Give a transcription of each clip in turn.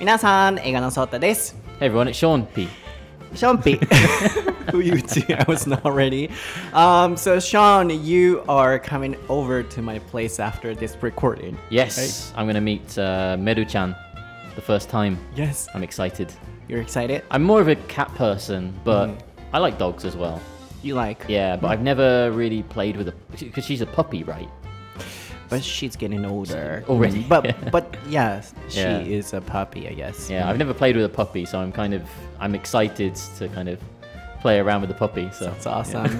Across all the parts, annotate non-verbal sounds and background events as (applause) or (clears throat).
皆さん、英語のソータです。Hey everyone, it's Sean P. Sean P. (laughs) Who you do? I was not ready. Um, so Sean, you are coming over to my place after this recording. Yes, right? I'm gonna meet uh, Meru-chan the first time. Yes, I'm excited. You're excited? I'm more of a cat person, but mm. I like dogs as well. You like? Yeah, but mm. I've never really played with a because she's a puppy, right? But she's getting older Already. (laughs) But (laughs) but yes, she Yeah. is a puppy, I guess. Yeah, I've never played with a puppy, so I'm kind of I'm excited to kind of play around with the puppy. So That's awesome.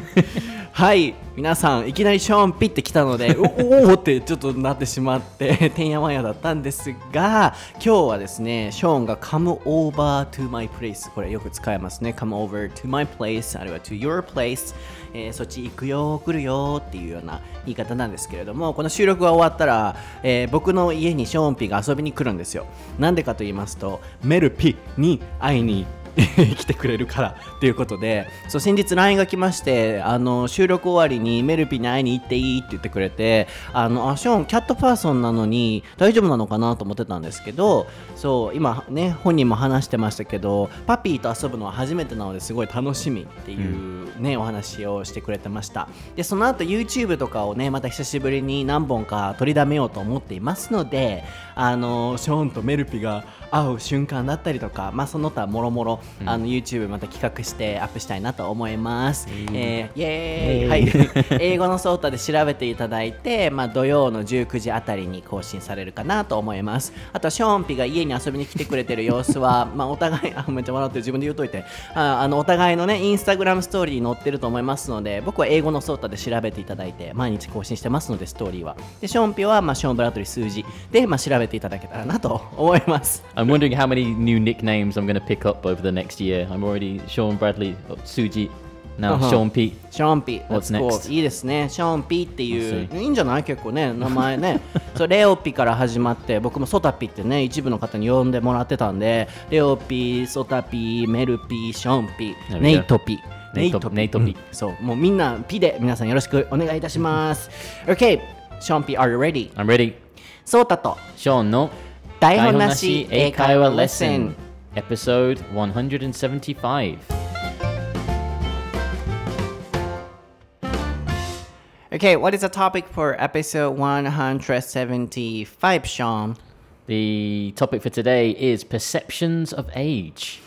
はい、皆さん、いきなりショーンピって来たので、(laughs) おおおってちょっとなってしまって、てんやわんやだったんですが、今日はですね、ショーンが come over to my place、これよく使えますね。come over to my place、あるいは to your place、えーそっち行くよ、来るよっていうような言い方なんですけれども、この収録が終わったら、えー僕の家にショーンピが遊びに来るんですよ。なんでかと言いますと、メルピに会いに (laughs) 来てくれるからということでそう先日 LINE が来ましてあの収録終わりにメルピに会いに行っていいって言ってくれてあのあショーンキャットパーソンなのに大丈夫なのかなと思ってたんですけどそう今ね本人も話してましたけどパピーと遊ぶのは初めてなのですごい楽しみっていうね、お話をしてくれてました。でその後 YouTube とかをねまた久しぶりに何本か取りだめようと思っていますのであのショーンとメルピが会う瞬間だったりとか、まあ、その他もろもろあの YouTube また企画してアップしたいなと思います。えーイエーイ、はい、(laughs) 英語のソータで調べていただいて、まあ、土曜の19時あたりに更新されるかなと思います。あとショーンピが家に遊びに来てくれてる様子は、(laughs) まあ、お互い (laughs) あめっちゃ笑って自分で言うといてああのお互いのねインスタグラムストーリーに載ってると思いますので僕は英語のソータで調べていただいて毎日更新してますのでストーリーはでショーンピョは、まあ、ショーンブラッドリー数字で、まあ、調べていただけたらなと思います。(laughs) I'm wondering how many new nicknames I'm going to pick up over the next year. I'm already Sean Bradley, oh, Suji, now Uh-huh. Sean P. ショーンピ What's That's cool next? いいですね。ショーンピっていう、いいんじゃない？結構ね、名前ね。(laughs) そう、レオピから始まって、僕もソタピってね、一部の方に呼んでもらってたんで、レオピ、ソタピ、メルピ、ショーンピネイトピ。ネイトネイトピうんそう、もうみんなピで皆さんよろしくお願いいたします。OK、ショーンピ、are you ready? I'm ready. ソータと Sean no 台本なし英会話レッスン episode 175. Okay, what is the topic for episode 175, Sean? The topic for today is perceptions of age.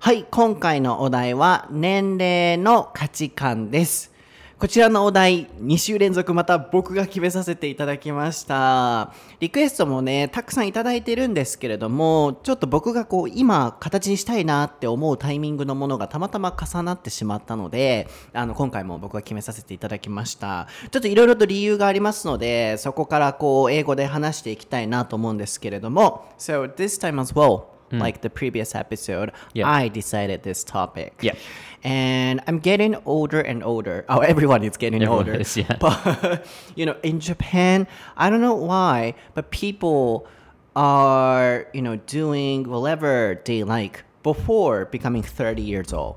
はい、今回のお題は年齢の価値観です。 こちらのお題、2週連続また僕が決めさせていただきました。リクエストもね、たくさんいただいてるんですけれども、ちょっと僕がこう、今、形にしたいなって思うタイミングのものがたまたま重なってしまったので、あの、今回も僕が決めさせていただきました。ちょっといろいろと理由がありますので、そこからこう、英語で話していきたいなと思うんですけれども、So this time as well, Hmm. like the previous episode, Yeah. I decided this topic. Yeah. And I'm getting older and older. (laughs) Oh, everyone is getting Everyone older. is, yeah. (laughs) But, you know, in Japan, I don't know why, but people are, you know, doing whatever they like before becoming 30 years old.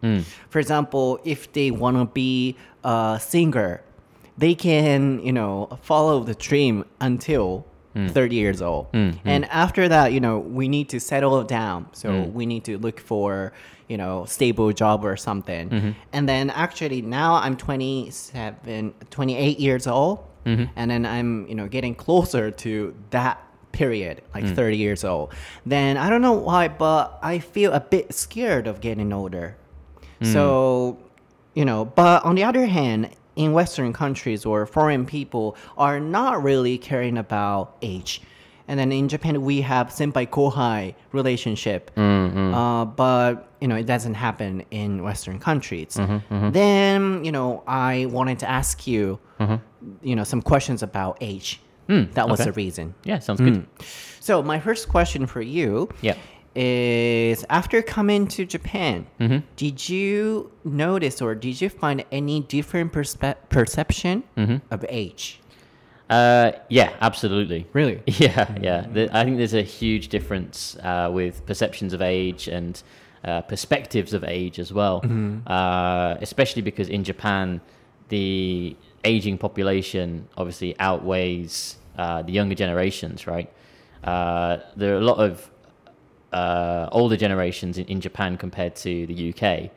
Hmm. For example, if they want to be a singer, they can, you know, follow the dream until Mm. 30 years old. Mm, mm. And after that, you know, we need to settle down. So we need to look for, you know, stable job or something. Mm-hmm. And then actually now I'm 27, 28 years old. Mm-hmm. And then I'm, you know, getting closer to that period, like 30 years old. Then I don't know why, but I feel a bit scared of getting older. So, you know, but on the other hand, in Western countries or foreign people are not really caring about age. And then in Japan, we have senpai kohai relationship, mm-hmm. uh, but you know it doesn't happen in Western countries. Mm-hmm, mm-hmm. Then you know I wanted to ask you, you know, some questions about age. Mm, that was okay. the reason. Yeah, sounds good. Mm. So my first question for you Yeah. Is after coming to Japan, did you notice or did you find any different perspe- perception of age? Uh, yeah, absolutely. (laughs) Really? Yeah, yeah. The, I think there's a huge difference uh, with perceptions of age and uh, perspectives of age as well. Uh, especially because in Japan, the aging population obviously outweighs uh, the younger generations, right? Uh, there are a lot of uh, older generations in, in Japan compared to the UK.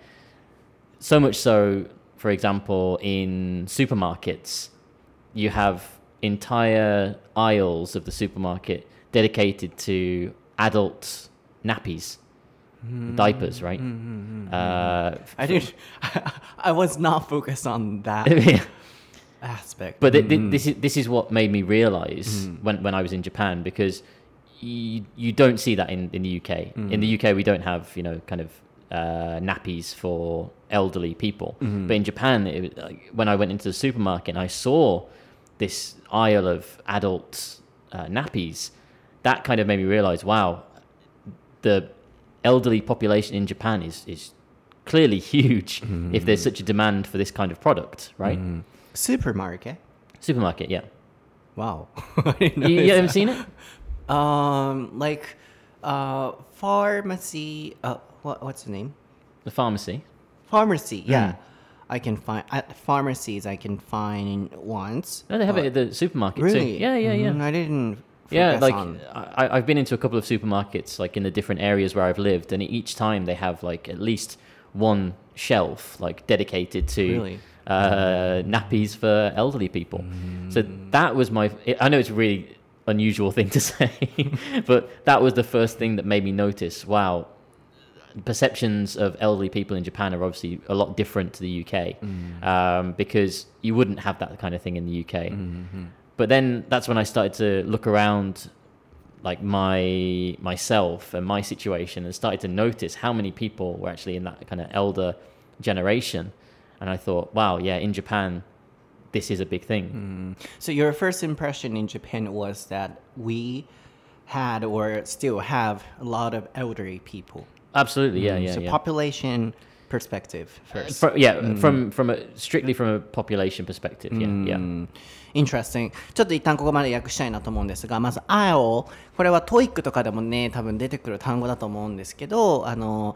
So much so, for example, in supermarkets, you have entire aisles of the supermarket dedicated to adult nappies, hmm. diapers, right? Hmm, hmm, uh, I didn't. (laughs) I was not focused on that (laughs) aspect. But th- this is this is what made me realize when, when I was in Japan because you you don't see that in, in the UK. In the UK, we don't have you know kind of uh, nappies for elderly people. But in Japan, it, like, when I went into the supermarket and I saw this aisle of adult uh, nappies, that kind of made me realize, wow, the elderly population in Japan is is clearly (laughs) huge. If there's such a demand for this kind of product, right? supermarket. Supermarket, yeah. Wow. (laughs) I didn't You, you haven't seen it? (laughs) Um, like, uh, pharmacy. Uh, what what's the name? The pharmacy. Pharmacy. Yeah, Mm. I can find at pharmacies. I can find once. No, they have it at the supermarket Really? too. Yeah, yeah, yeah. Mm, I didn't. yeah, like on- I, I've been into a couple of supermarkets, like in the different areas where I've lived, and each time they have like at least one shelf like dedicated to Really? uh, nappies for elderly people. So that was my. I know it's really unusual thing to (laughs) say, but that was the first thing that made me notice. Wow, perceptions of elderly people in Japan are obviously a lot different to the UK mm. um, because you wouldn't have that kind of thing in the UK. Mm-hmm, mm-hmm. But then that's when I started to look around like my myself and my situation and started to notice how many people were actually in that kind of elder generation and I thought wow yeah in Japan this is a big thing. Mm. So your first impression in Japan was that we had or still have a lot of elderly people. Absolutely, yeah, mm. yeah. So yeah. population perspective first. Uh, for, yeah, mm. from from a, strictly from a population perspective. Yeah, mm. yeah. Interesting. ちょっと一旦ここまで訳したいなと思うんですが、まず aisle これは TOEIC とかでもね、多分出てくる単語だと思うんですけど、あの。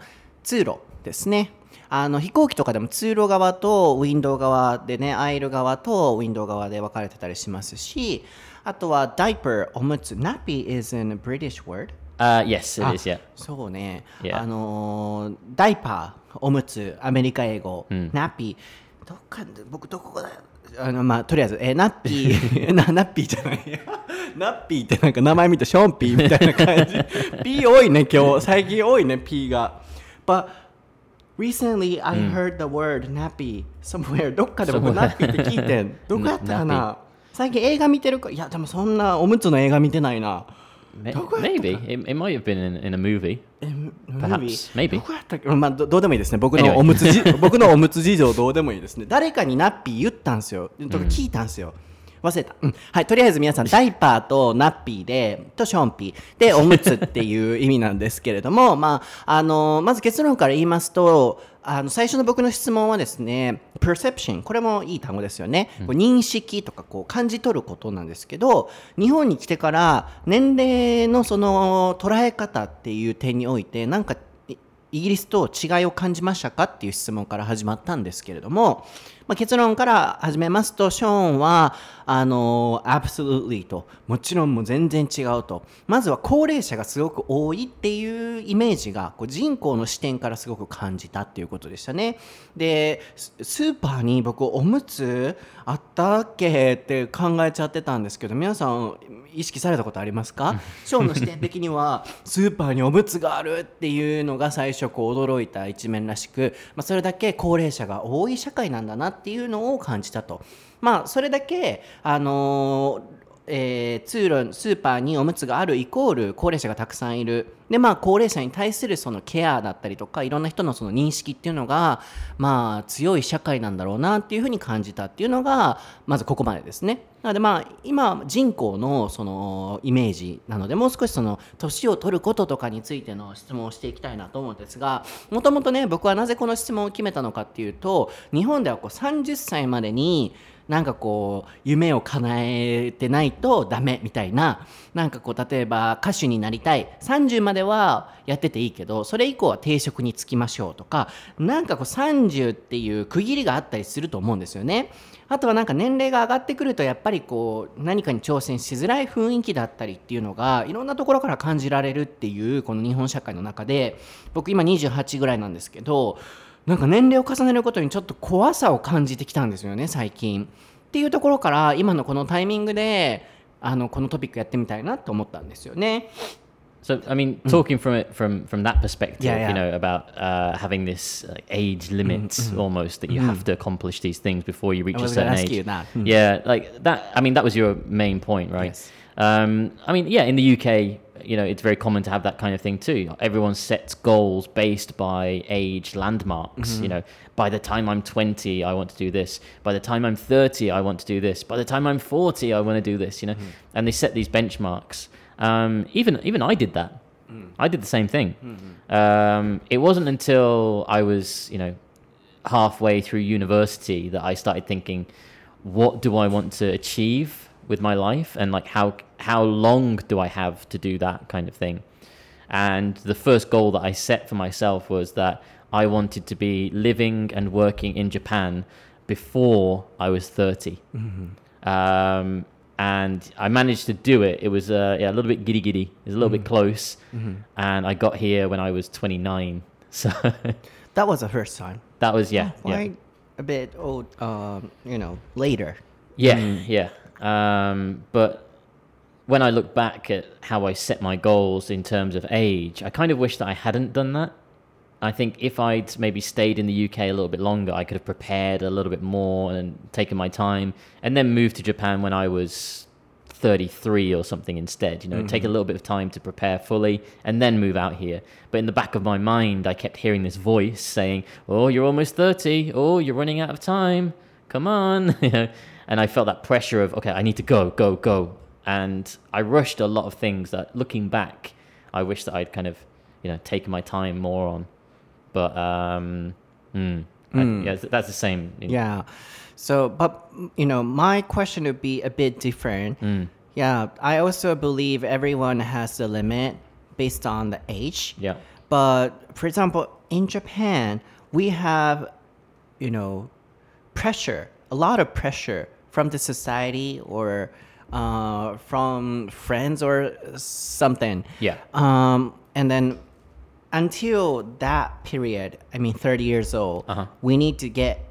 通路ですね。あの飛行機とかでも通路側とウィンドウ側でね、アイル側とウィンドウ側で分かれてたりしますし、あとは、ダイパー、おむつ、nappy is an British word? uh, yes it is yeah そうね、Yeah. あのーダイパー、おむつ、アメリカ英語、ナッピー、どっかで、僕どこだあの、まあ、とりあえず、えーナッピー、な、ナッピーじゃないや。ナッピーってなんか名前見てションピーみたいな感じ。(laughs) P 多いね、今日。最近多いね、P が。But recently I heard the word ナッピー somewhere. (laughs) どっかで僕ーって聞いてん。(laughs) どこやったかナな最近映画見てるか？いや、でもそんなおむつの映画見てないな。Maybe. It, it might have been in, in a movie. え Perhaps, maybe. あどどうでもいいですね。僕の.おむつ (laughs) のおむつ事情どうでもいいですね。誰かにナッピー言ったんですよ。とか聞いたんですよ、忘れた、うんはいとりあえず皆さんダイパーとナッピーでとションピーでおむつっていう意味なんですけれども (laughs) まああのまず結論から言いますとあの最初の僕の質問はですね perception これもいい単語ですよね、こう認識とかこう感じ取ることなんですけど日本に来てから年齢のその捉え方っていう点においてなんかいイギリスと違いを感じましたかっていう質問から始まったんですけれども、まあ、結論から始めますとショーンはあの absolutely と。もちろんもう全然違うと。まずは高齢者がすごく多いっていうイメージがこう人口の視点からすごく感じたっていうことでしたね。でススーパーに僕おむつあったっけって考えちゃってたんですけど皆さん意識されたことありますか？ショーンの視点的には (laughs) スーパーにおむつがあるっていうのが最初こう驚いた一面らしく、まあ、それだけ高齢者が多い社会なんだなっていうのを感じたと。まあそれだけあのーえー通路スーパーにおむつがあるイコール高齢者がたくさんいる。でまあ高齢者に対するそのケアだったりとかいろんな人のその認識っていうのがまあ強い社会なんだろうなっていうふうに感じたっていうのがまずここまでですね。なのでまあ今人口のそのイメージなのでもう少しその年を取ることとかについての質問をしていきたいなと思うんですがもともとね僕はなぜこの質問を決めたのかっていうと日本ではこう30歳までになんかこう夢を叶えてないとダメみたいななんかこう例えば歌手になりたい30まではやってていいけどそれ以降は定職に就きましょうとかなんかこう30っていう区切りがあったりすると思うんですよね。あとはなんか年齢が上がってくるとやっぱりこう何かに挑戦しづらい雰囲気だったりっていうのがいろんなところから感じられるっていうこの日本社会の中で僕今28ぐらいなんですけどなんか年齢を重ねることにちょっと怖さを感じてきたんですよね最近。っていうところから今のこのタイミングであのこのトピックやってみたいなと思ったんですよね。So I mean, talking from it from from that perspective, Yeah, yeah. you know, about uh, having this like, age limit almost that you have to accomplish these things before you reach I a was gonna certain ask age. you that. Mm. Yeah, like that. I mean, that was your main point, right? Yes. Um, I mean, yeah, in the UK, you know, it's very common to have that kind of thing too. Everyone sets goals based by age landmarks. You know, by the time I'm 20, I want to do this. By the time I'm 30, I want to do this. By the time I'm 40, I want to do this. You know, and they set these benchmarks. Um, even even I did that. I did the same thing. Um, it wasn't until I was, you know, halfway through university that I started thinking, what do I want to achieve with my life, and like how how long do I have to do that kind of thing. And the first goal that I set for myself was that I wanted to be living and working in Japan before I was 30. Um, and I managed to do it. It was uh, yeah, a little bit giddy giddy. It was a little bit close. And I got here when I was 29. (laughs) So That was the first time. that was, yeah. yeah. A bit old, um, you know, later. Yeah, yeah. Um, but when I look back at how I set my goals in terms of age, I kind of wish that I hadn't done that. I think if I'd maybe stayed in the UK a little bit longer, I could have prepared a little bit more and taken my time and then moved to Japan when I was 33 or something instead. You know, take a mm-hmm. little bit of time to prepare fully and then move out here. But in the back of my mind, I kept hearing this voice saying, "Oh, you're almost 30. Oh, you're running out of time. Come on." (laughs) you know, and I felt that pressure of, "Okay, I need to go, go, go." And I rushed a lot of things that looking back, I wish that I'd kind of, you know, taken my time more on. But um mm, I- yeah, that's the same. you know. Yeah. So, but you know, my question would be a bit different. Mm. Yeah, I also believe everyone has a limit based on the age. Yeah. But for example, in Japan, we have, you know, pressure, a lot of pressure from the society or uh, from friends or something. Yeah. Um, and then until that period, I mean, 30 years old, Uh-huh. we need to get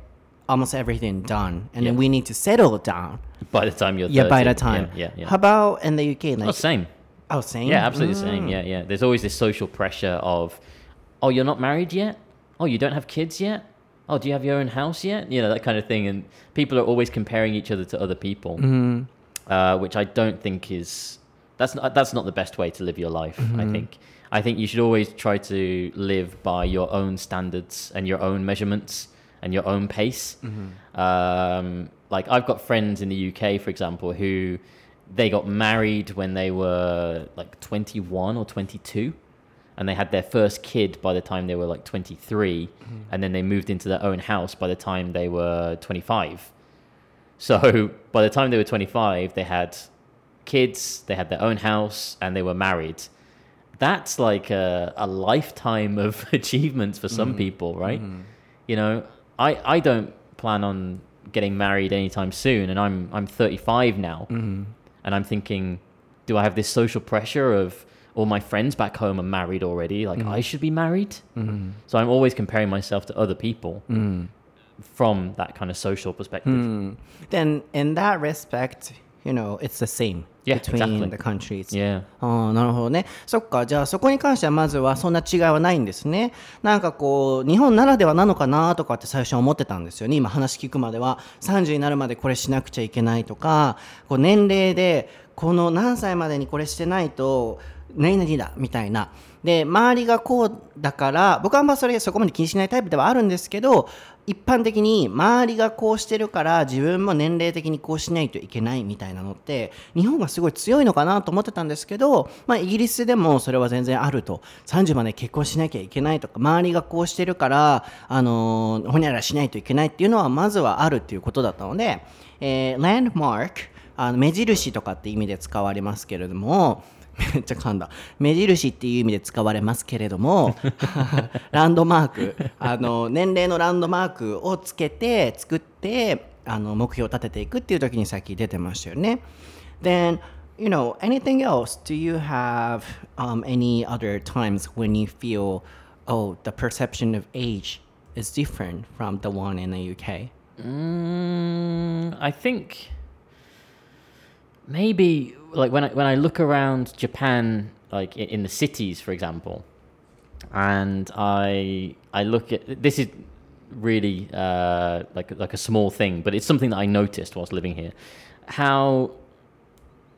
almost everything done. And then we need to settle down. By the time you're 30. Yeah, by the time. Yeah, yeah. yeah. How about in the UK? Like, Oh, same. oh, same? Yeah, absolutely the same. Mm. Yeah, yeah. There's always this social pressure of, oh, you're not married yet? Oh, you don't have kids yet? Oh, do you have your own house yet? You know, that kind of thing. And people are always comparing each other to other people, Mm-hmm. Uh, which I don't think is, that's not, that's not the best way to live your life, Mm-hmm. I think. I think you should always try to live by your own standards and your own measurements and your own pace. Um, like I've got friends in the UK, for example, who they got married when they were like 21 or 22 and they had their first kid by the time they were like 23 and then they moved into their own house by the time they were 25 so (laughs) by the time they were 25 they had kids they had their own house and they were married. That's like a, a lifetime of (laughs) achievements for some mm. people right? Mm-hmm. You know I, I don't plan on getting married anytime soon and i'm i'm 35 now. Mm-hmm. And i'm thinking do i have this social pressure of all my friends back home are married already like mm. i should be married? Mm-hmm. So i'm always comparing myself to other people mm. From that kind of social perspective. Mm. Then in that respect, you know, it's the same Yeah, between exactly. the countries. yeah. ああなるほどね。そっかじゃあそこに関してはまずはそんな違いはないんですね。なんかこう日本ならではなのかなとかって最初は思ってたんですよね。今話聞くまでは。30になるまでこれしなくちゃいけないとか。こう年齢でこの何歳までにこれしてないと何々だみたいな。で周りがこうだから僕はあんまそれそこまで気にしないタイプではあるんですけど一般的に周りがこうしてるから自分も年齢的にこうしないといけないみたいなのって日本がすごい強いのかなと思ってたんですけど、まあ、イギリスでもそれは全然あると。30まで結婚しなきゃいけないとか周りがこうしてるからあのほにゃららしないといけないっていうのはまずはあるっていうことだったので、えー、ランドマークあの目印とかって意味で使われますけれどもめっちゃ噛んだ目印っていう意味で使われますけれどもランドマークあの年齢のランドマークをつけて作ってあの目標を立てていくっていう時にさっき出てましたよね Then you know anything else do you have um, any other times when you feel oh the perception of age is different from the one in the UK Mm, I think maybe like when I when I look around Japan, like in, in the cities, for example, and I I look at this is really uh, like like a small thing, but it's something that I noticed whilst living here. How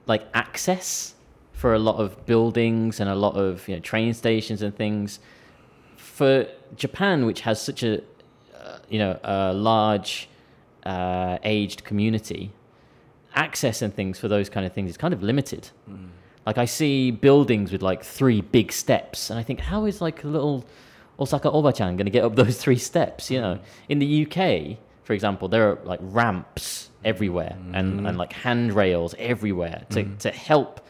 like access for a lot of buildings and a lot of you know train stations and things for Japan, which has such a uh, you know a large uh, aged community, access and things for those kind of things is kind of limited. Like I see buildings with like three big steps, and I think, how is like a little Osaka Obachan going to get up (laughs) those three steps? You know, in the UK, for example, there are like ramps everywhere and, and like handrails everywhere to, to help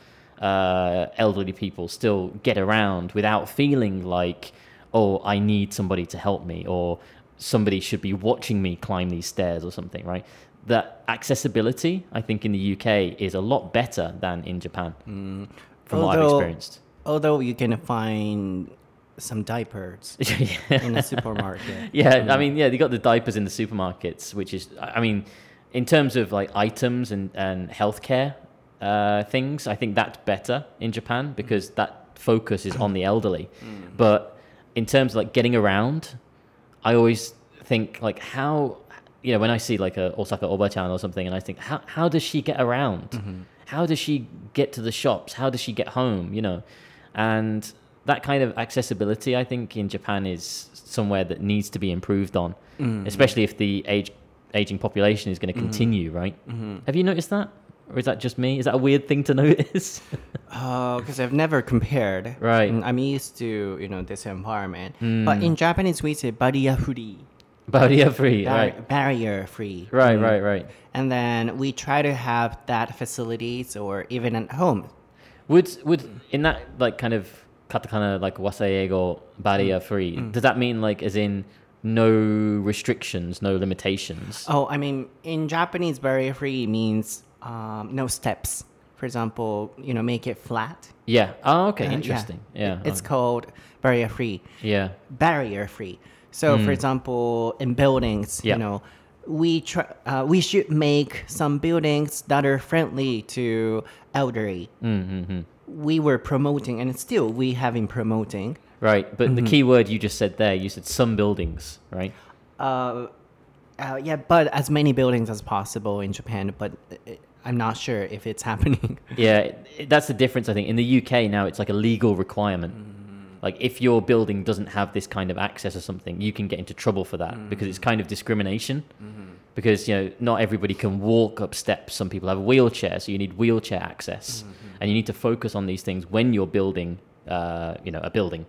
uh, elderly people still get around without feeling like, oh, I need somebody to help me or somebody should be watching me climb these stairs or something, right? That accessibility, I think, in the UK is a lot better than in Japan, mm. from what I've experienced. although you can find some diapers (laughs) in the supermarket. (laughs) Yeah, I mean, yeah, they got the diapers in the supermarkets, which is, I mean, in terms of like items and and healthcare uh, things, I think that's better in Japan mm. because that focus is on the elderly. Mm. But in terms of like getting around, I always think like how, you know, when I see like a Osaka Obachan or something, and I think how how does she get around? Mm-hmm. How does she get to the shops? How does she get home? You know, and that kind of accessibility, I think, in Japan is somewhere that needs to be improved on, mm-hmm. especially if the age aging population is going to mm-hmm. continue. Right? Have you noticed that, or is that just me? Is that a weird thing to (laughs) notice? Uh, because I've never compared. Right. Mm, I'm used to you know this environment, but mm. in Japanese we say free, (laughs) Barrier free, bar- right? barrier free. Right, Mm. right, right. And then we try to have that facilities or even at home. Would would in that like kind of katakana like waseiego barrier free? Does that mean like as in no restrictions, no limitations? Oh, I mean, in Japanese, barrier free means um, no steps. For example, you know, make it flat. Yeah. Oh, okay. Uh, yeah. Interesting. Yeah. It's okay. called barrier free. yeah. barrier free. So, for example, in buildings. Yeah. you know, we try, uh, we should make some buildings that are friendly to elderly. Mm-hmm. We were promoting, and still we have been promoting. Right. But Mm-hmm. the key word you just said there, you said some buildings, right? Uh, uh, yeah, but as many buildings as possible in Japan. But uh, I'm not sure if it's (laughs) happening. Yeah, that's the difference. I think in the UK now it's like a legal requirement. Like if your building doesn't have this kind of access or something, you can get into trouble for that because it's kind of discrimination. Because you know not everybody can walk up steps. Some people have a wheelchair, so you need wheelchair access, and you need to focus on these things when you're building, uh, you know, a building.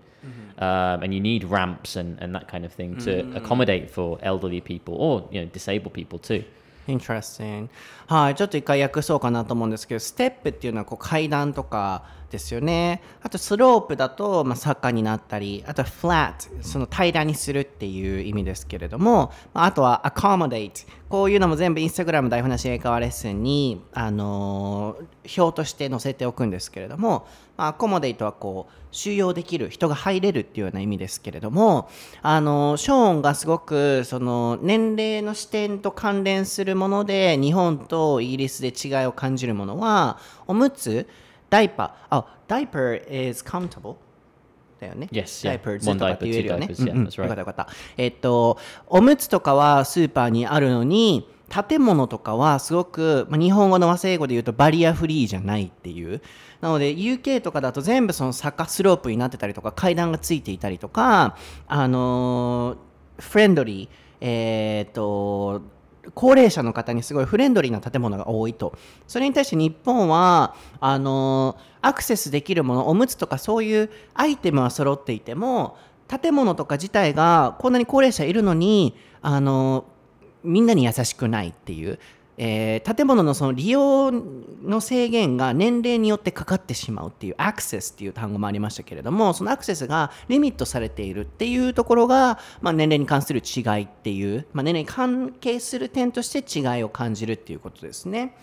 Um, and you need ramps and, and that kind of thing to accommodate for elderly people or you know disabled people too. Interesting. はい、ちょっと一回訳そうかなと思うんですけど、ステップっていうのはこう階段とか ですよね。あとスロープだと、まあ、坂になったり、あとフラット、その平らにするっていう意味ですけれども、あとは accommodate。こういうのも全部インスタグラム台本なし英会話レッスンに、あのー表として載せておくんですけれども、まあ、accommodate はこう収容できる人が入れるっていうような意味ですけれどもあのショーンがすごくその年齢の視点と関連するもので日本とイギリスで違いを感じるものはおむつダイパーあダイパー is countable だよね。Yes, ダ yeah. イパーズと One かって言えるよね。yeah, right. よかったよかった。えっと、おむつとかはスーパーにあるのに、建物とかはすごく、まあ、日本語の和製英語で言うとバリアフリーじゃないっていう。なので UK とかだと全部その坂スロープになってたりとか階段がついていたりとか、あのーフレンドリーえー、と高齢者の方にすごいフレンドリーな建物が多いと。それに対して日本はあのアクセスできるものおむつとかそういうアイテムは揃っていても建物とか自体がこんなに高齢者いるのにあのみんなに優しくないっていう。えー、建物のその利用の制限が年齢によってかかってしまうっていうアクセスっていう単語もありましたけれどもそのアクセスがリミットされているっていうところが、まあ、年齢に関する違いっていう、まあ、年齢に関係する点として違いを感じるっていうことですね。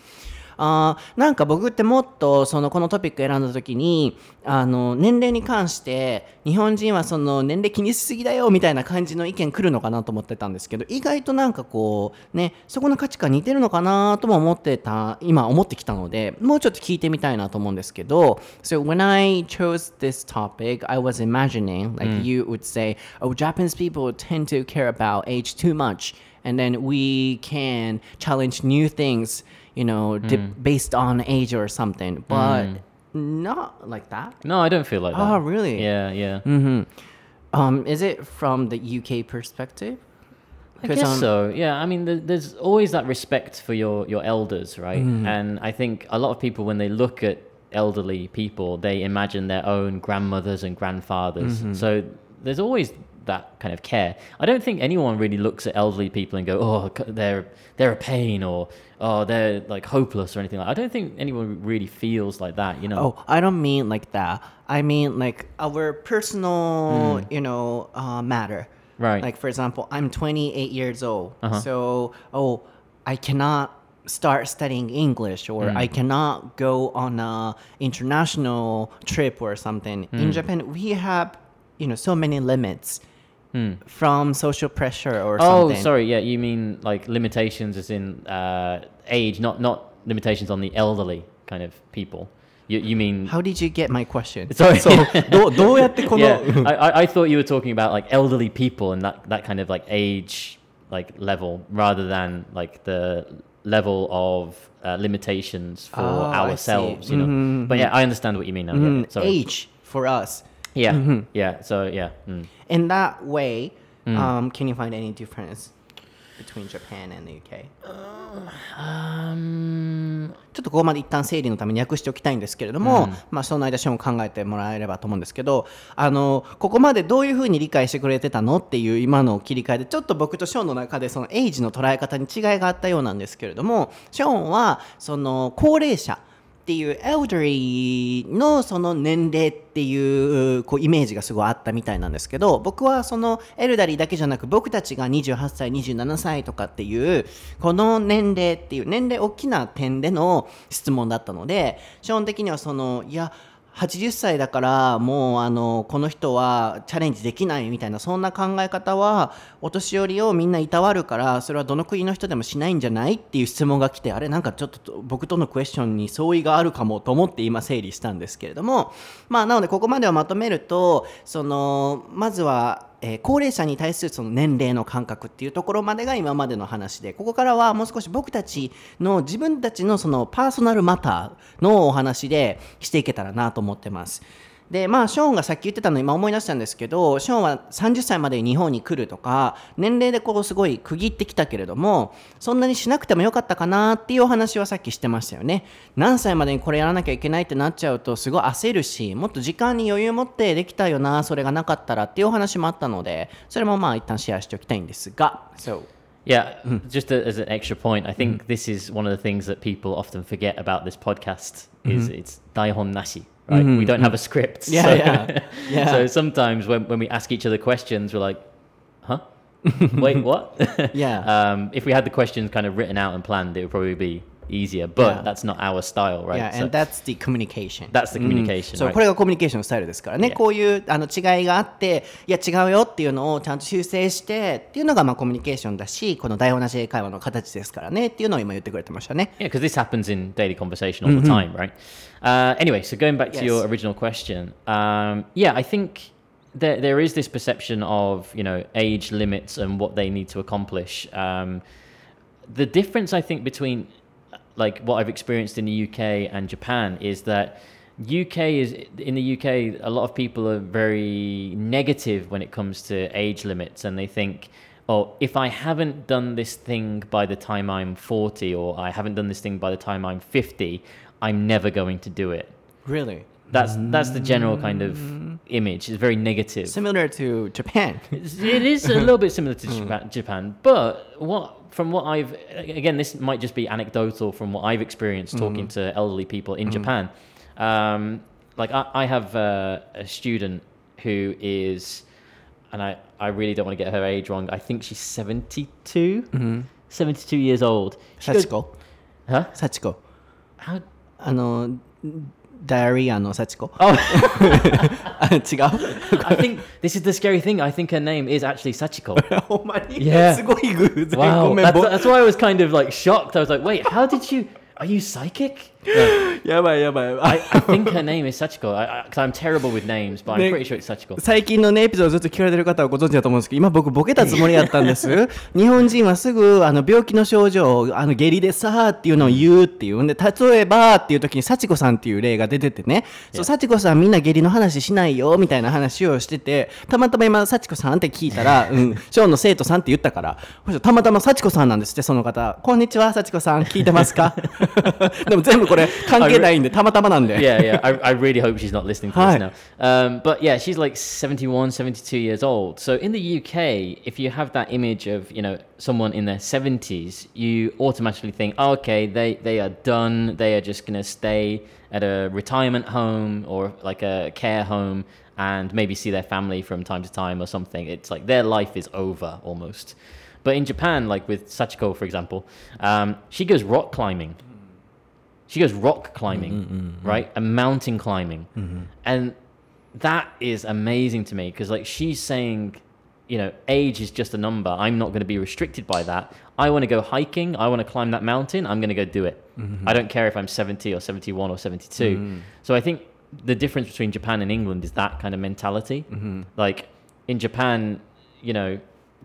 あなんか僕ってもっとそのこのトピック選んだ時にあの年齢に関して日本人はその年齢気にしすぎだよみたいな感じの意見来るのかなと思ってたんですけど意外となんかこうねそこの価値観似てるのかなとも思ってた今思ってきたのでもうちょっと聞いてみたいなと思うんですけど So when I chose this topic I was imagining like、mm. you would say oh Japanese people tend to care about age too much and then we can challenge new things you know, mm. based on age or something, but mm. not like that. No, I don't feel like that. Oh, really? Yeah, yeah. Mm-hmm. Um, is it from the UK perspective? I guess um, so. Yeah, I mean, there's always that respect for your your elders, right? Mm. And I think a lot of people, when they look at elderly people, they imagine their own grandmothers and grandfathers. Mm-hmm. So there's always that kind of care. I don't think anyone really looks at elderly people and go, "Oh, they're they're a pain," or "Oh, they're like hopeless," or anything like. I don't think anyone really feels like that. You know. Oh, I don't mean like that. I mean like our personal, mm. you know, uh, matter. Right. Like for example, I'm 28 years old, uh-huh. so oh, I cannot start studying English or mm. I cannot go on a international trip or something. Mm. In Japan, we have you know so many limits Hmm. from social pressure or oh, something. sorry. Yeah, you mean like limitations as in uh, age, not not limitations on the elderly kind of people. You, you mean? How did you get my question? (laughs) Sorry. So, どどうやってこの yeah, (laughs) I, I thought you were talking about like elderly people and that, that kind of like age like level rather than like the level of uh, limitations for oh, ourselves, you know. Mm-hmm. But yeah, I understand what you mean now. Mm-hmm. Yeah, sorry. Age for us yeah. Mm-hmm. Yeah. So yeah. Mm. In that way, mm. um, can you find any difference between Japan and the UK? Um, ちょっとここまで一旦整理のために訳しておきたいんですけれども、うん、まあその間ショーン考えてもらえればと思うんですけどあのここまでどういうふうに理解してくれてたのっていう今の切り替えでちょっと僕とショーンの中でそのエイジの捉え方に違いがあったようなんですけれどもショーンはその高齢者っていうエルダリーのその年齢っていうこうイメージがすごいあったみたいなんですけど僕はそのエルダリーだけじゃなく僕たちが28歳27歳とかっていうこの年齢っていう年齢大きな点での質問だったので基本的にはそのいや80歳だからもうあのこの人はチャレンジできないみたいなそんな考え方はお年寄りをみんないたわるからそれはどの国の人でもしないんじゃないっていう質問が来てあれなんかちょっと僕とのクエスチョンに相違があるかもと思って今整理したんですけれどもまあなのでここまではまとめるとそのまずはえー、高齢者に対するその年齢の感覚っていうところまでが今までの話でここからはもう少し僕たちの自分たちのそのパーソナルマターのお話でしていけたらなと思ってます。でまあショーンがさっき言ってたの今思い出したんですけどショーンは30歳までに日本に来るとか年齢でこうすごい区切ってきたけれどもそんなにしなくてもよかったかなっていうお話はさっきしてましたよね。何歳までにこれやらなきゃいけないってなっちゃうとすごい焦るしもっと時間に余裕持ってできたよなそれがなかったらっていうお話もあったのでそれもまあ一旦シェアしておきたいんですが。So Yeah, just a, as an extra point, I think this is one of the things that people often forget about this podcast is it's daihon nashi. Right? Mm-hmm. We don't have a script. Yeah, so, yeah, (laughs) yeah. so sometimes when, when we ask each other questions, we're like, huh? (laughs) Wait, what? yeah. (laughs) Um, if we had the questions kind of written out and planned, it would probably be easier, but yeah. that's not our style, right? Yeah, and that's the communication. That's the communication. そう、これがコミュニケーションスタイルですからね。こういうあの違いがあって、いや違うよっていうのをちゃんと修正してっていうのがまあコミュニケーションだし、この台本なし会話の形ですからねっていうのを今言ってくれてましたね。Yeah, because this happens in daily conversation all the time, right? Uh, anyway, so going back to your original question, um, yeah, I think there there is this perception of you know age limits and what they need to accomplish. Um, the difference I think between like what I've experienced in the UK and Japan is that UK is in the UK a lot of people are very negative when it comes to age limits and they think oh, if I haven't done this thing by the time I'm 40 or I haven't done this thing by the time I'm 50, I'm never going to do it. Really? That's that's the general kind of image. It's very negative. Similar to Japan. It's- a little bit similar to Japan, but what from what I've again, this might just be anecdotal from what I've experienced talking to elderly people in Japan. Um, like I, I have uh, a student who is, and I, I really don't want to get her age wrong. I think she's 72, 72 years old. She goes- Sachiko. huh? Sachiko. How? あの、Diarrhea no Sachiko? Oh, (laughs) I think this is the scary thing. I think her name is actually Sachiko. (laughs) Yeah. wow, (laughs) that's, that's why I was kind of like shocked. I was like, wait, how did you? Are you psychic? (laughs) やばいやばい。I, I think her name is Sachiko. I, I, cause I'm terrible with names, but I'm pretty sure it's Sachiko. 最近のね、エピソードずっと聞かれてる方はご存知だと思うんですけど、今僕ボケたつもりやったんです。(laughs) 日本人はすぐ、あの、病気の症状、あの、下痢でさーっていうのを言うっていうんで、例えばっていう時に、幸子さんっていう例が出ててね、そう、幸子さんみんな下痢の話しないよ、みたいな話をしてて、たまたま今、幸子さんって聞いたら、(laughs) うん、ショーンの生徒さんって言ったから、そしたらたまたま幸子さんなんですって、その方。こんにちは、幸子さん、聞いてますか？でも全部 これ関係ないんで、たまたまなんで。 yeah, (laughs) yeah. I, I really hope she's not listening to Hi. this now. Um, but yeah, she's like 71, 72 years old. So in the UK, if you have that image of, you know, someone in their 70s, you automatically think, oh, okay, they, they are done. They are just going to stay at a retirement home or like a care home and maybe see their family from time to time or something. It's like their life is over almost. But in Japan, like with Sachiko, for example, um, she goes rock climbing she goes rock climbing, mm-hmm, mm-hmm, mm-hmm. right? And mountain climbing. And that is amazing to me because, like, she's saying, you know, age is just a number. I'm not going to be restricted by that. I want to go hiking. I want to climb that mountain. I'm going to go do it. I don't care if I'm 70 or 71 or 72. So I think the difference between Japan and England is that kind of mentality. Like, in Japan, you know,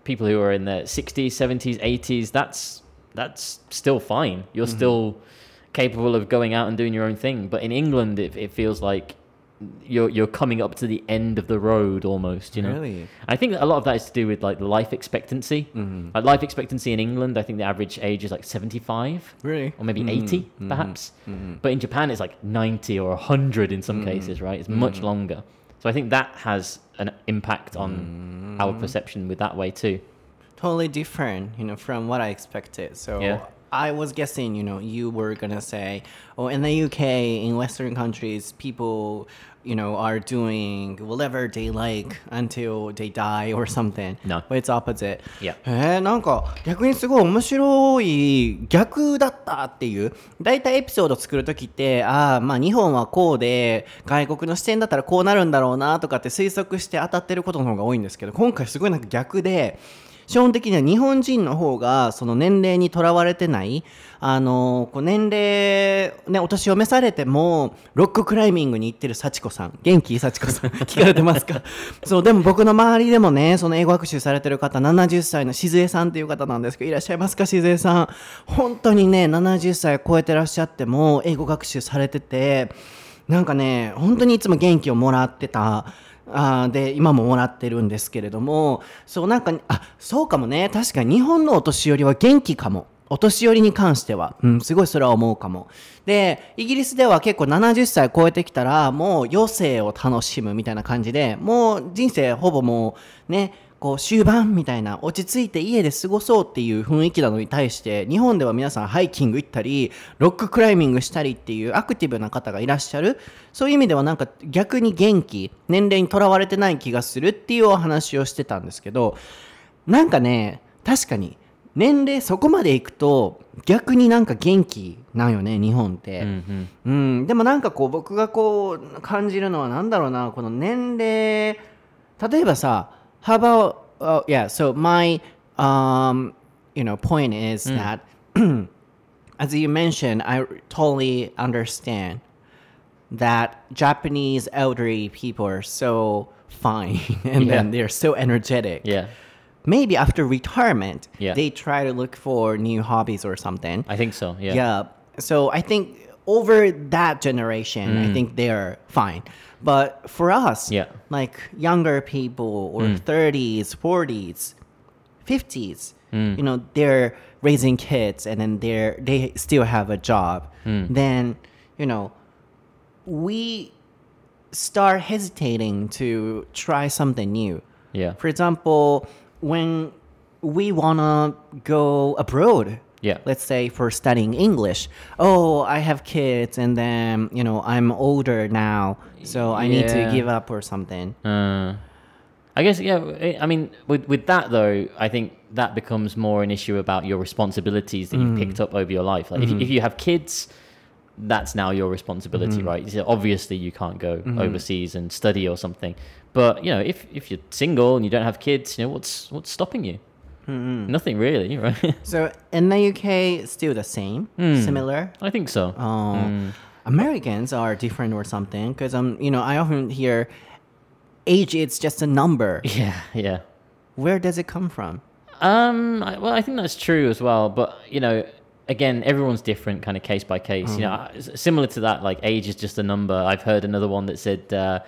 people who are in their 60s, 70s, 80s, that's that's still fine. You're still capable of going out and doing your own thing. But in England, it, it feels like you're you're coming up to the end of the road almost. You know. Really? I think a lot of that is to do with like life expectancy. Mm-hmm. Like life expectancy in England, I think the average age is like 75 Really? or maybe mm-hmm. 80 mm-hmm. perhaps. But in Japan, it's like 90 or 100 in some cases, right? It's much longer. So I think that has an impact on our perception with that way too. totally different, you know, from what I expected. So Yeah. I was guessing, you know, you were gonna say, oh, in the UK, in Western countries, people, you know, are doing whatever they like until they die or something. No. But it's opposite. Yeah. へえなんか逆にすごい面白い逆だったっていう大体エピソード作る時ってああまあ日本はこうで外国の視点だったらこうなるんだろうなとかって推測して当たってることの方が多いんですけど今回すごいなんか逆で基本的には日本人の方がその年齢にとらわれてないあのこう年齢ねお年を召されてもロッククライミングに行ってる幸子さん。元気？幸子さん。(laughs) 聞かれてますか？(laughs) そうでも僕の周りでもねその英語学習されてる方70歳の静江さんっていう方なんですけどいらっしゃいますか？静江さん。本当にね70歳超えてらっしゃっても英語学習されててなんかね本当にいつも元気をもらってたあで今ももらってるんですけれどもそうなんかあそうかもね。確かに日本のお年寄りは元気かも。お年寄りに関しては、うん、すごいそれは思うかも。でイギリスでは結構70歳超えてきたらもう余生を楽しむみたいな感じでもう人生ほぼもうねこう終盤みたいな落ち着いて家で過ごそうっていう雰囲気なのに対して日本では皆さんハイキング行ったりロッククライミングしたりっていうアクティブな方がいらっしゃる。そういう意味ではなんか逆に元気年齢にとらわれてない気がするっていうお話をしてたんですけどなんかね確かに年齢そこまでいくと逆になんか元気なんよね日本って。hmm うん、でもなんかこう僕がこう感じるのはなんだろうなこの年齢例えばさ How about oh, yeah so my um you know point is that (clears throat) as you mentioned I totally understand that Japanese elderly people are so fine (laughs) and Yeah. then they're so energetic Yeah, maybe after retirement Yeah. they try to look for new hobbies or something I think so. Yeah. yeah. So I think over that generation, I mm. think they're fine. But for us, Yeah. like younger people or 30s, 40s, 50s, you know, they're raising kids and then they're they still have a job, mm. then you know, we start hesitating to try something new. Yeah. For example, when we wanna go abroad, Yeah. let's say for studying English. Oh, I have kids, and then you know I'm older now, so I need to Yeah. give up or something. Uh, I guess yeah. I- I mean, with with that though, I think that becomes more an issue about your responsibilities that you've picked mm. up over your life. Like if, mm-hmm. if you have kids, that's now your responsibility, mm-hmm. right? So obviously, you can't go mm-hmm. overseas and study or something. But you know, if if you're single and you don't have kids, you know what's what's stopping you? Nothing really, (laughs) right? So in the UK, still the same, similar. I think so. Oh, Americans are different or something because um, you know, I often hear age it's just a number. (laughs) yeah, yeah. Where does it come from? Um, I, well, I think that's true as well. But you know, again, everyone's different, kind of case by case. You know, similar to that, like age is just a number. I've heard another one that said uh,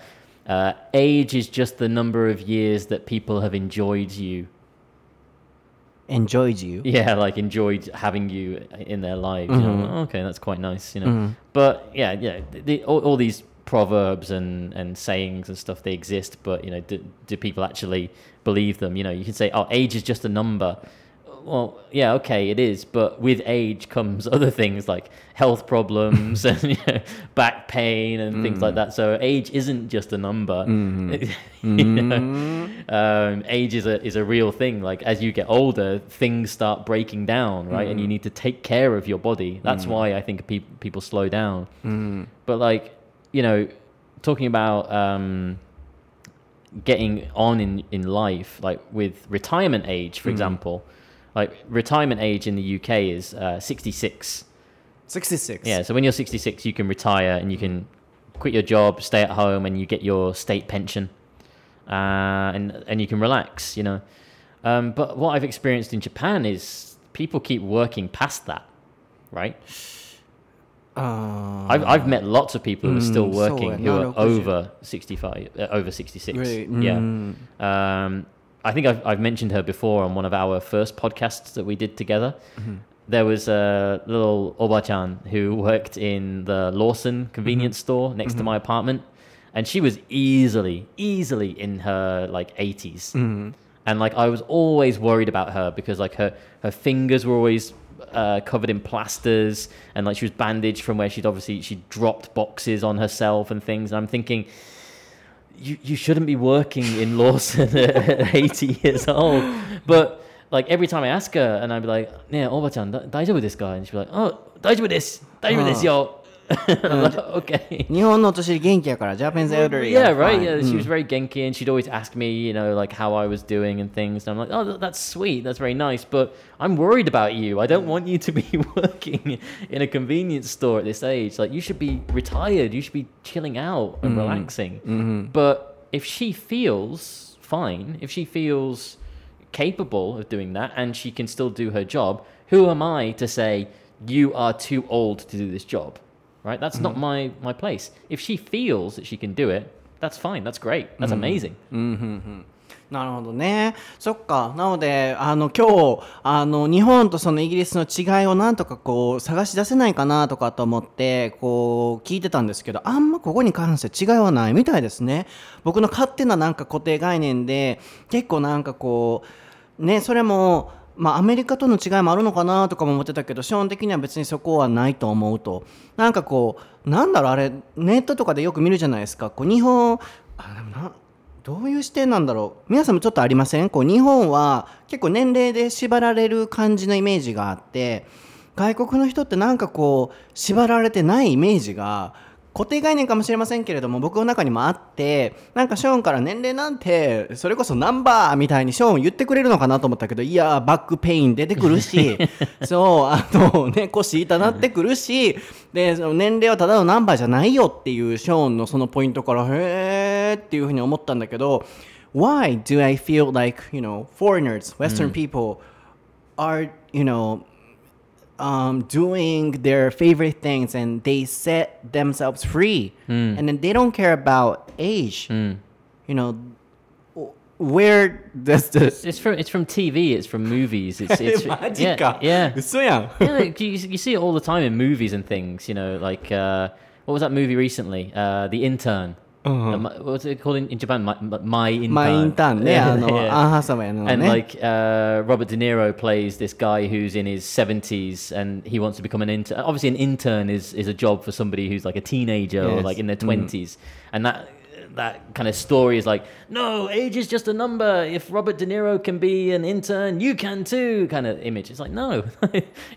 uh, age is just the number of years that people have enjoyed you. Enjoyed you. Yeah, like enjoyed having you in their lives. You know, mm-hmm. okay, that's quite nice. You know, mm-hmm. but yeah, yeah, the, all, all these proverbs and and sayings and stuff they exist, but you know, do, do people actually believe them? You know, you can say, oh, age is just a number. Well, yeah, okay, it is, but with age comes (laughs) other things like health problems and you know, back pain and things like mm. that. So age isn't just a number. Mm-hmm. (laughs) you know? Mm-hmm. um, age is a is a real thing. Like as you get older, things start breaking down, right? And you mm. need to take care of your body. That's mm. why I think pe- people slow down. Mm-hmm. But like, you know, talking about um, getting on in in life, like with retirement age, for example, like retirement age in the UK is uh, sixty six. 66. Yeah, so when you're 66, you can retire and you can quit your job, stay at home, and you get your state pension, uh, and and you can relax. You know, um, but what I've experienced in Japan is people keep working past that, right? Uh, I've I've met lots of people who are still Mm, working who are no, no, 'cause you- over 65, uh, over 66. Really? Yeah. Mm. Um, I think I've, I've mentioned her before on one of our first podcasts that we did together. Mm-hmm. There was a little Obachan who worked in the Lawson convenience Mm-hmm. store next to my apartment, and she was easily, easily in her like 80s. Mm-hmm. And like I was always worried about her because like her her fingers were always uh, covered in plasters, and like she was bandaged from where she'd obviously she dropped boxes on herself and things. And I'm thinking you, you shouldn't be working in Lawson (laughs) at 80 years old. But like every time I ask her, and I'd be like, yeah, Oba-chan, da- daijoubu desu ka? And she'd be like, oh, daijoubu desu, daijoubu desu yo. (laughs) 大丈夫ですよ." I'm like, okay. 日本のお年元気やから、Japanese elderly. Yeah, are right. fine. Yeah, Mm. she was very genki, and she'd always ask me, you know, like how I was doing and things. And I'm like, oh, th- that's sweet. That's very nice. But I'm worried about you. I don't want you to be (laughs) working in a convenience store at this age. Like, you should be retired. You should be chilling out and relaxing. But if she feels fine, if she feels capable of doing that, and she can still do her job, who am I to say you are too old to do this job? Right? That's not my my place. If she feels that she can do it, that's fine. That's great. That's amazing. なるほどね。そっか。なので、あの、今日、あの、日本とそのイギリスの違いをなんとかこう、探し出せないかなとかと思って、こう、聞いてたんですけど、あんまここに関して違いはないみたいですね。僕の勝手ななんか固定概念で、結構なんかこう、ね、それも、まあ、アメリカとの違いもあるのかなとかも思ってたけど、基本的には別にそこはないと思うと。なんかこう、なんだろう、あれ、ネットとかでよく見るじゃないですか。こう、日本、あ、でもな、どういう視点なんだろう皆さんもちょっとありません？こう日本は結構年齢で縛られる感じのイメージがあって外国の人ってなんかこう縛られてないイメージが固定概念かもしれませんけれども僕の中にもあってなんかショーンから年齢なんてそれこそナンバーみたいにショーン言ってくれるのかなと思ったけどいやバックペイン出てくるし (laughs) そうあのね腰痛なってくるしでその年齢はただのナンバーじゃないよっていうショーンのそのポイントからへーっていうふうに思ったんだけど Why do I feel like you know foreigners Western people are you know um, doing their favorite things and they set themselves free. Mm. and then they don't care about age. Mm. you know where does the it's, it's, from it's from TV it's from movies it's (laughs) it's yeah yeah, yeah like you, you see it all the time in movies and things you know like uh, what was that movie recently? Uh, the intern. Uh-huh. Uh, what's it called in, in Japan? My, my My Intan, (laughs) yeah. yeah. Uh-huh, and eh? like uh, Robert De Niro plays this guy who's in his 70s and he wants to become an intern. Obviously, an intern is, is a job for somebody who's like a teenager yes. or like in their 20s. Mm. And that that kind of story is like, no, age is just a number. If Robert De Niro can be an intern, you can too. Kind of image. It's like no,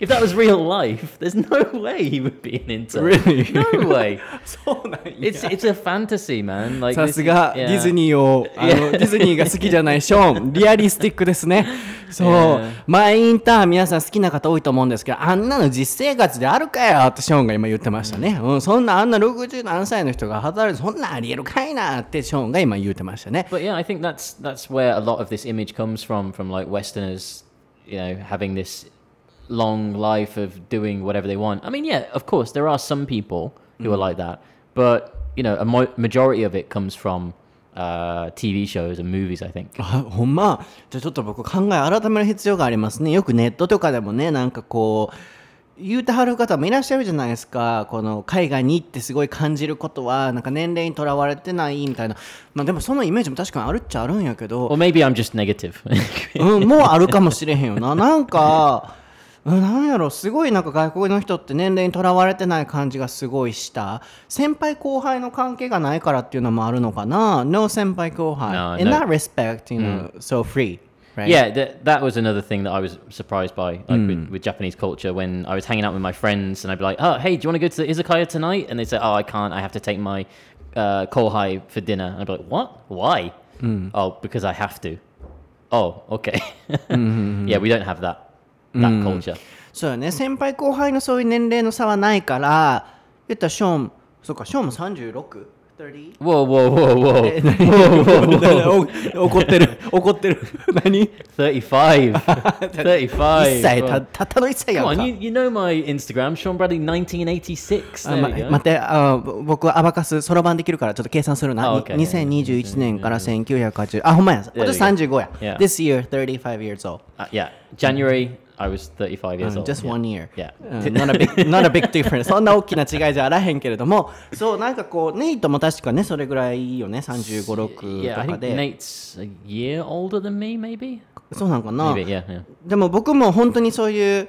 if that was real life, there's no way he would be an intern. Really? No way. そうなんや It's it's a fantasy, man. Like さ this- すが.ディズニーをあの.ディズニーが好きじゃないショーンリアリスティックですねそう Yeah. マイインターン皆さん好きな方多いと思うんですけどあんなの実生活であるかよってショーンが今言ってましたね、うん、そんなあんな60何歳の人が働いてそんなんありえるかいなってショーンが今言ってましたね But yeah, I think that's that's where a lot of this image comes from, from like Westerners, you know, having this long life of doing whatever they want. I mean, yeah, of course, there are some people who are like that, but you know, a mo- majority of it comes from uh, TV shows and movies. I think. (laughs) あほんまじゃあちょっと僕考え改める必要がありますねよくネットとかでもねなんかこう 言うてはる方もいらっしゃるじゃないですかこの海外に行ってすごい感じることはなんか年齢にとらわれてないみたいなまあでもそのイメージも確かにあるっちゃあるんやけど Or maybe I'm just negative. (laughs) うん、もうあるかもしれへんよな。なんか、うんなんやろ、すごいなんか外国の人って年齢にとらわれてない感じがすごいした。先輩後輩の関係がないからっていうのもあるのかな。No 先輩後輩。No, In that respect, you know, so free. Right? Yeah, that, that was another thing that I was surprised by, like with, with Japanese culture. When I was hanging out with my friends, and I'd be like, "Oh, hey, do you want to go to the izakaya tonight?" And they say, "Oh, I can't. I have to take my uh, kohai for dinner." And I'd be like, "What? Why?" Oh, because I have to. Oh, okay. (laughs) Yeah, we don't have that that culture. そうよね。先輩後輩のそういう年齢の差はないから、言ったらショーン、そうか、ショーンも 36?30? Whoa, whoa, whoa, whoa! お怒ってる、怒ってる。何 Thirty-five. 1 Thirty-five. 歳、た Well, たったの1歳やん Come か on, you, you know my Instagram, Sean Bradley, nineteen eighty-six. あ There ま.待ってあぼ僕はアバカスそろばんできるからちょっと計算するな、あに OK 2021年から1980あほんまや今年 There we 35や、Yeah. This year 35 years old、Uh, yeah, January. I was thirty-five years Um, old. just yeah. one year Yeah. うん not, a big, not a big difference そんな大きな違いじゃあらへんけれどもそうなんかこうネイトも確かねそれぐらいよね356 Yeah, と I か think で Nate's a year older than me, maybe. そうなんかな Maybe, yeah, yeah. でも僕も本当にそういう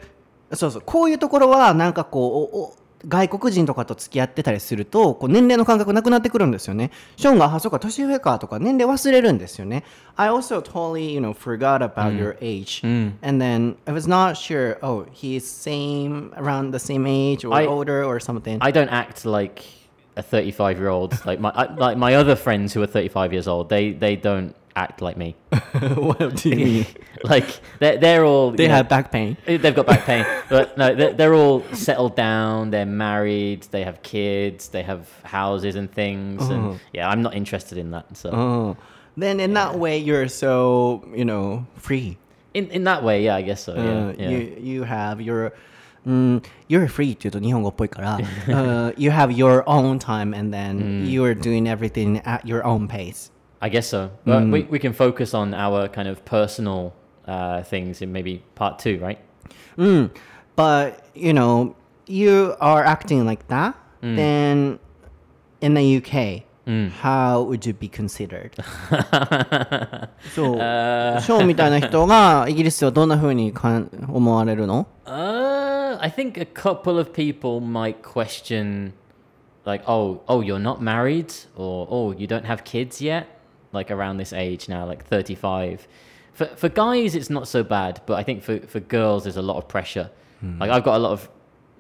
そうそうこういうところはなんかこうおお外国人とかと付き合ってたりするとこう年齢の感覚なくなってくるんですよね。ショーンがあそうか年上かとか年齢忘れるんですよね。I also totally you know forgot about your age、and then I was not sure oh he's same around the same age or I- older or something. I don't act like a 35 year old. Like my I, like my other friends who are 35 years old, they they don't act like me. (laughs) what do you mean? (laughs) like they're, they're all they have know, back pain. They've got back pain, (laughs) but no, they're, they're, all settled down. They're married. They have kids. They have houses and things. Oh. And uh-huh. yeah, I'm not interested in that. So oh. then, in yeah. that way, you're so you know free. In in that way, yeah, I guess so. Uh, yeah, yeah, you you have your. Mm, you're free to do Nihongo uh, You have your own time, and then mm. you are doing everything at your own pace. I guess so. But we, we can focus on our kind of personal uh, things in maybe part two, right? Mm. But you know, you are acting like that, then in the UK, how would you be considered? (laughs) そう、ショーンみたいな人がイギリスではどんな風にかん思われるの Uh, (laughs) I think a couple of people might question, like, oh, oh, you're not married, or oh, you don't have kids yet, like around this age now, like 35. For for guys, it's not so bad, but I think for for girls, there's a lot of pressure. Hmm. Like I've got a lot of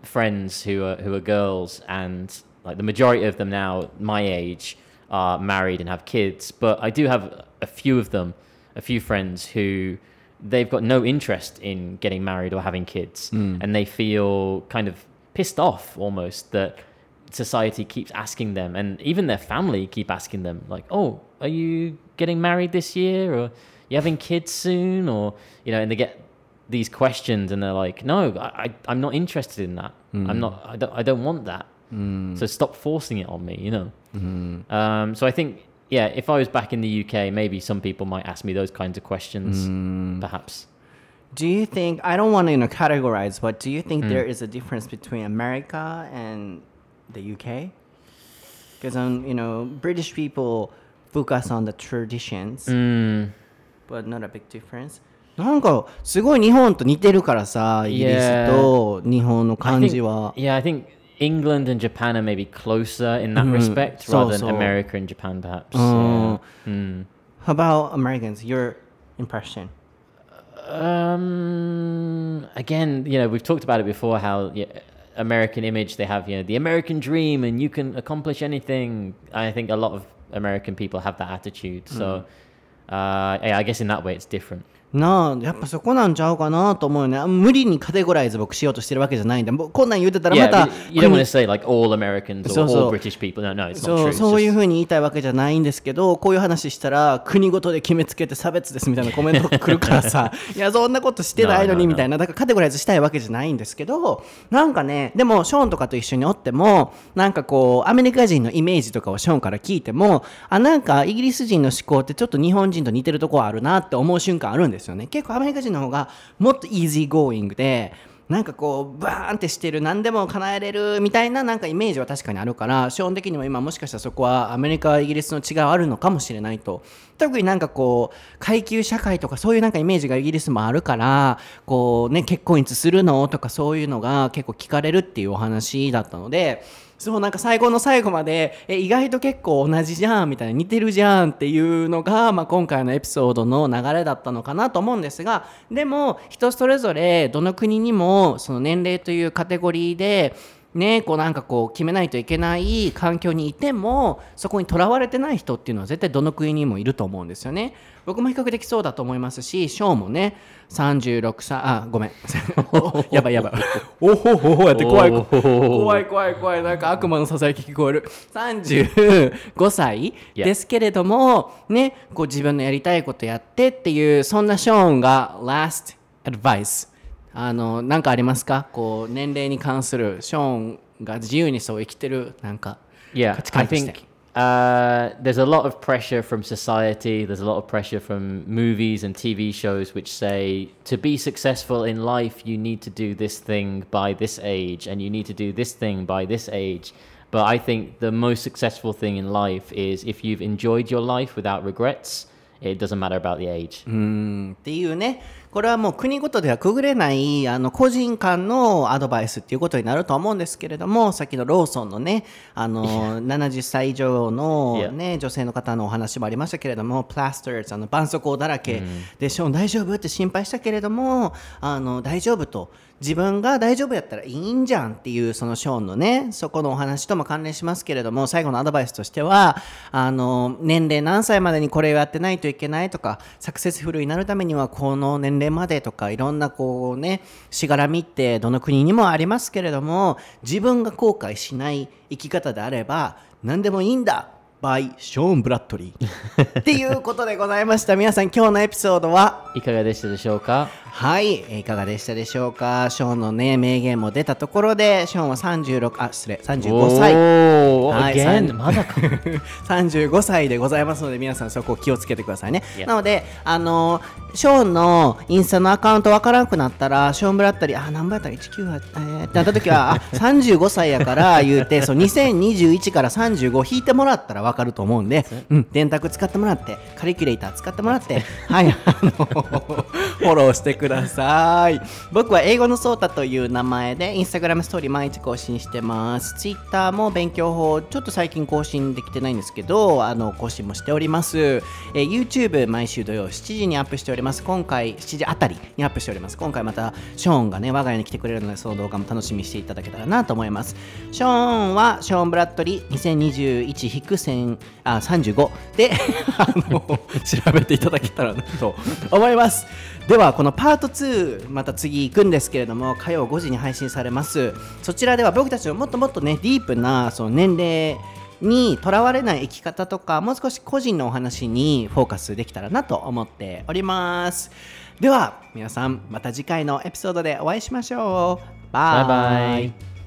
friends who are who are girls, and like the majority of them now, my age, are married and have kids. But I do have a few of them, a few friends who they've got no interest in getting married or having kids, hmm. and they feel kind of pissed off almost that society keeps asking them, and even their family keep asking them, like, "Oh, are you getting married this year, or you having kids soon, or you know?" And they get these questions, and they're like, "No, I, I I'm not interested in that. I'm mm. not. I don't. I don't want that. Mm. So stop forcing it on me. You know." Mm-hmm. Um, so I think yeah, if I was back in the UK, maybe some people might ask me those kinds of questions, mm. perhaps. Do you think I don't want to you know categorize, but do you think there is a difference between America and the UK? Because um, you know British people focus on the traditions, Mm, but not a big difference. なんかすごい日本と似てるからさ、イギリスと日本の I 感 think, じは。 yeah, I think England and Japan are maybe closer in that respect So- rather than so- America and Japan, perhaps. Oh. Yeah. Mm. How about Americans? Your impression? Um, again, you know, we've talked about it before. How yeah, American image they have, you know, the American dream, and you can accomplish anything. I think a lot of American people have that attitude. So, uh, yeah, I guess in that way, it's different. なあやっぱそこなんちゃうかなと思うよね無理にカテゴライズ僕しようとしてるわけじゃないんでこんなん言うてたらま Yeah, た but you don't want to say like all Americans or So- so- all British people. No, no, it's not そ true. う It's そういう just- ふうに言いたいわけじゃないんですけどこういう話したら国ごとで決めつけて差別ですみたいなコメントが来るからさ (laughs) いやそんなことしてないの No, no, に no. みたいなだからカテゴライズしたいわけじゃないんですけどなんかねでもショーンとかと一緒におってもなんかこうアメリカ人のイメージとかをショーンから聞いてもあなんかイギリス人の思考ってちょっと日本人と似てるところあるなって思う瞬間あるんですよですよね。結構アメリカ人の方がもっとイージーゴーイングでなんかこうバーンってしてる何でも叶えれるみたいななんかイメージは確かにあるからショーン的にも今もしかしたらそこはアメリカイギリスの違いはあるのかもしれないと。特になんかこう階級社会とかそういうなんかイメージがイギリスもあるからこうね結婚いつするのとかそういうのが結構聞かれるっていうお話だったのでそうなんか最後の最後までえ意外と結構同じじゃんみたいな似てるじゃんっていうのが、まあ、今回のエピソードの流れだったのかなと思うんですがでも人それぞれどの国にもその年齢というカテゴリーでね、こうなんかこう決めないといけない環境にいてもそこにとらわれてない人っていうのは絶対どの国にもいると思うんですよね。僕も比較的そうだと思いますしショーもね36歳あごめん。お (laughs) やばいやばい。(laughs) おほほほやって怖い。怖い怖い怖い。なんか悪魔のささやき聞こえる。35歳.ですけれどもねこう自分のやりたいことやってっていうそんなショーンが last advice あのなんかありますかこう年齢に関するショーンが自由にそう生きてるなんか Yeah, 価値観 I think uh, there's a lot of pressure from society. There's a lot of pressure from movies and TV shows which say to be successful in life, you need to do this thing by this age, and you need to do this thing by this age. But I think the most successful thing in life is if you've enjoyed your life without regrets. It doesn't matter about the age. うんっていうねこれはもう国ごとではくぐれないあの個人間のアドバイスっていうことになると思うんですけれどもさっきのローソンのねあの70歳以上の、ね、女性の方のお話もありましたけれどもプラスターズあの絆創膏だらけ。で、ショーン大丈夫？って心配したけれどもあの大丈夫と自分が大丈夫やったらいいんじゃんっていうそのショーンのねそこのお話とも関連しますけれども最後のアドバイスとしてはあの年齢何歳までにこれをやってないといけないとかサクセスフルになるためにはこの年齢までとかいろんなこうねしがらみってどの国にもありますけれども自分が後悔しない生き方であれば何でもいいんだ by ショーン・ブラッドリーっていうことでございました。皆さん今日のエピソードは？いかがでしたでしょうか？はい、えーいかがでしたでしょうか？ショーンのね名言も出たところでショーンは36あ失礼35歳。Oh, はいまだか。(laughs) 35歳でございますので皆さんそこを気をつけてくださいね.なのであのショーンのインスタのアカウントわからなくなったらショーンブラッドリーあ何倍やったら19はえーってなった時はあ35歳やから言うてそう2021から35引いてもらったらわかると思うんで、う。ん、電卓使ってもらってカリキュレーター使ってもらってはいあのフォローしてください。僕は英語のソータという名前でインスタグラムストーリー毎日更新してます。ツイッターも勉強法ちょっと最近更新できてないんですけどあの更新もしております、えー YouTube 毎週土曜7時にアップしております。今回7時あたりにアップしております。今回またショーンがね我が家に来てくれるのでその動画も楽しみにしていただけたらなと思います。ショーンはショーン・ブラッドリー2021-1000あ35で (laughs) あの調べていただけたらなと思います。ではこのパパート2また次行くんですけれども火曜5時に配信されます。そちらでは僕たちのもっともっとねディープなその年齢にとらわれない生き方とかもう少し個人のお話にフォーカスできたらなと思っております。では皆さんまた次回のエピソードでお会いしましょう。バイバイ。